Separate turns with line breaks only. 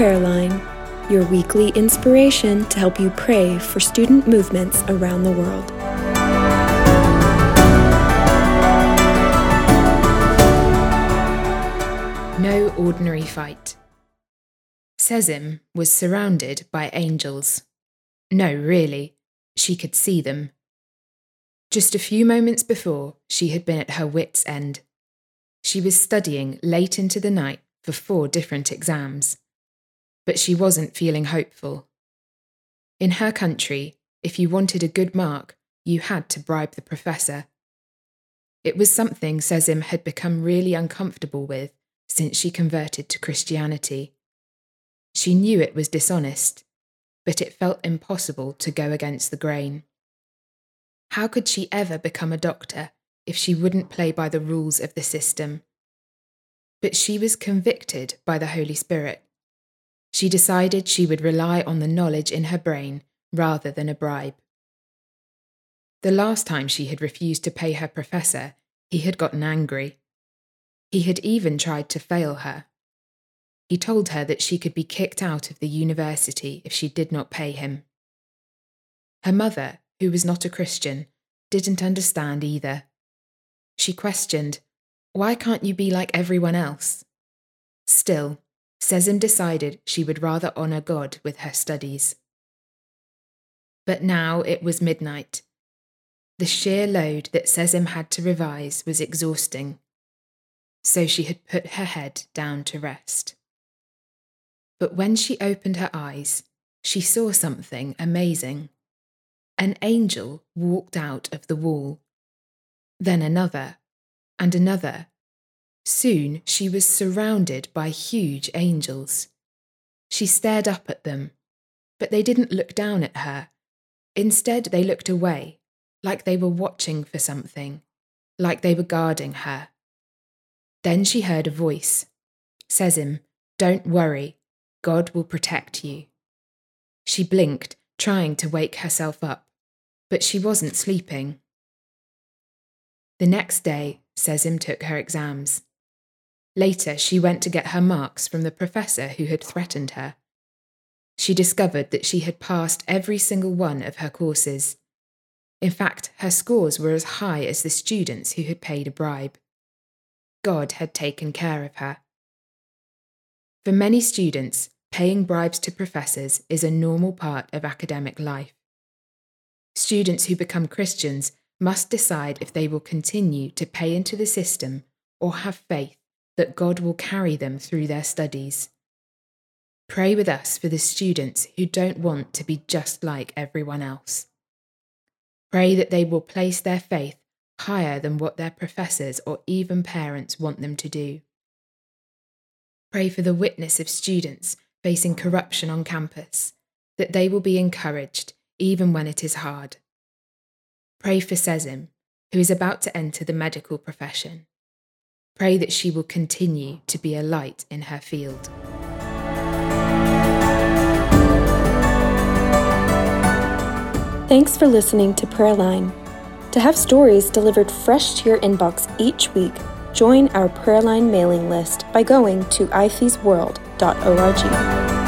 Prayer Line, your weekly inspiration to help you pray for student movements around the world.
No ordinary fight. Sezim was surrounded by angels. No, really, she could see them. Just a few moments before, she had been at her wits' end. She was studying late into the night for four different exams. But she wasn't feeling hopeful. In her country, if you wanted a good mark, you had to bribe the professor. It was something Sezim had become really uncomfortable with since she converted to Christianity. She knew it was dishonest, but it felt impossible to go against the grain. How could she ever become a doctor if she wouldn't play by the rules of the system? But she was convicted by the Holy Spirit. She decided she would rely on the knowledge in her brain rather than a bribe. The last time she had refused to pay her professor, he had gotten angry. He had even tried to fail her. He told her that she could be kicked out of the university if she did not pay him. Her mother, who was not a Christian, didn't understand either. She questioned, Why can't you be like everyone else? Still, Sezim decided she would rather honour God with her studies. But now it was midnight. The sheer load that Sezim had to revise was exhausting, so she had put her head down to rest. But when she opened her eyes, she saw something amazing. An angel walked out of the wall. Then another, and another. Soon she was surrounded by huge angels. She stared up at them, but they didn't look down at her. Instead, they looked away, like they were watching for something, like they were guarding her. Then she heard a voice. Sezim, don't worry, God will protect you. She blinked, trying to wake herself up, but she wasn't sleeping. The next day, Sezim took her exams. Later, she went to get her marks from the professor who had threatened her. She discovered that she had passed every single one of her courses. In fact, her scores were as high as the students who had paid a bribe. God had taken care of her. For many students, paying bribes to professors is a normal part of academic life. Students who become Christians must decide if they will continue to pay into the system or have faith that God will carry them through their studies. Pray with us for the students who don't want to be just like everyone else. Pray that they will place their faith higher than what their professors or even parents want them to do. Pray for the witness of students facing corruption on campus, that they will be encouraged even when it is hard. Pray for Sezim, who is about to enter the medical profession. Pray that she will continue to be a light in her field.
Thanks for listening to Prayer Line. To have stories delivered fresh to your inbox each week, join our Prayer Line mailing list by going to ifesworld.org.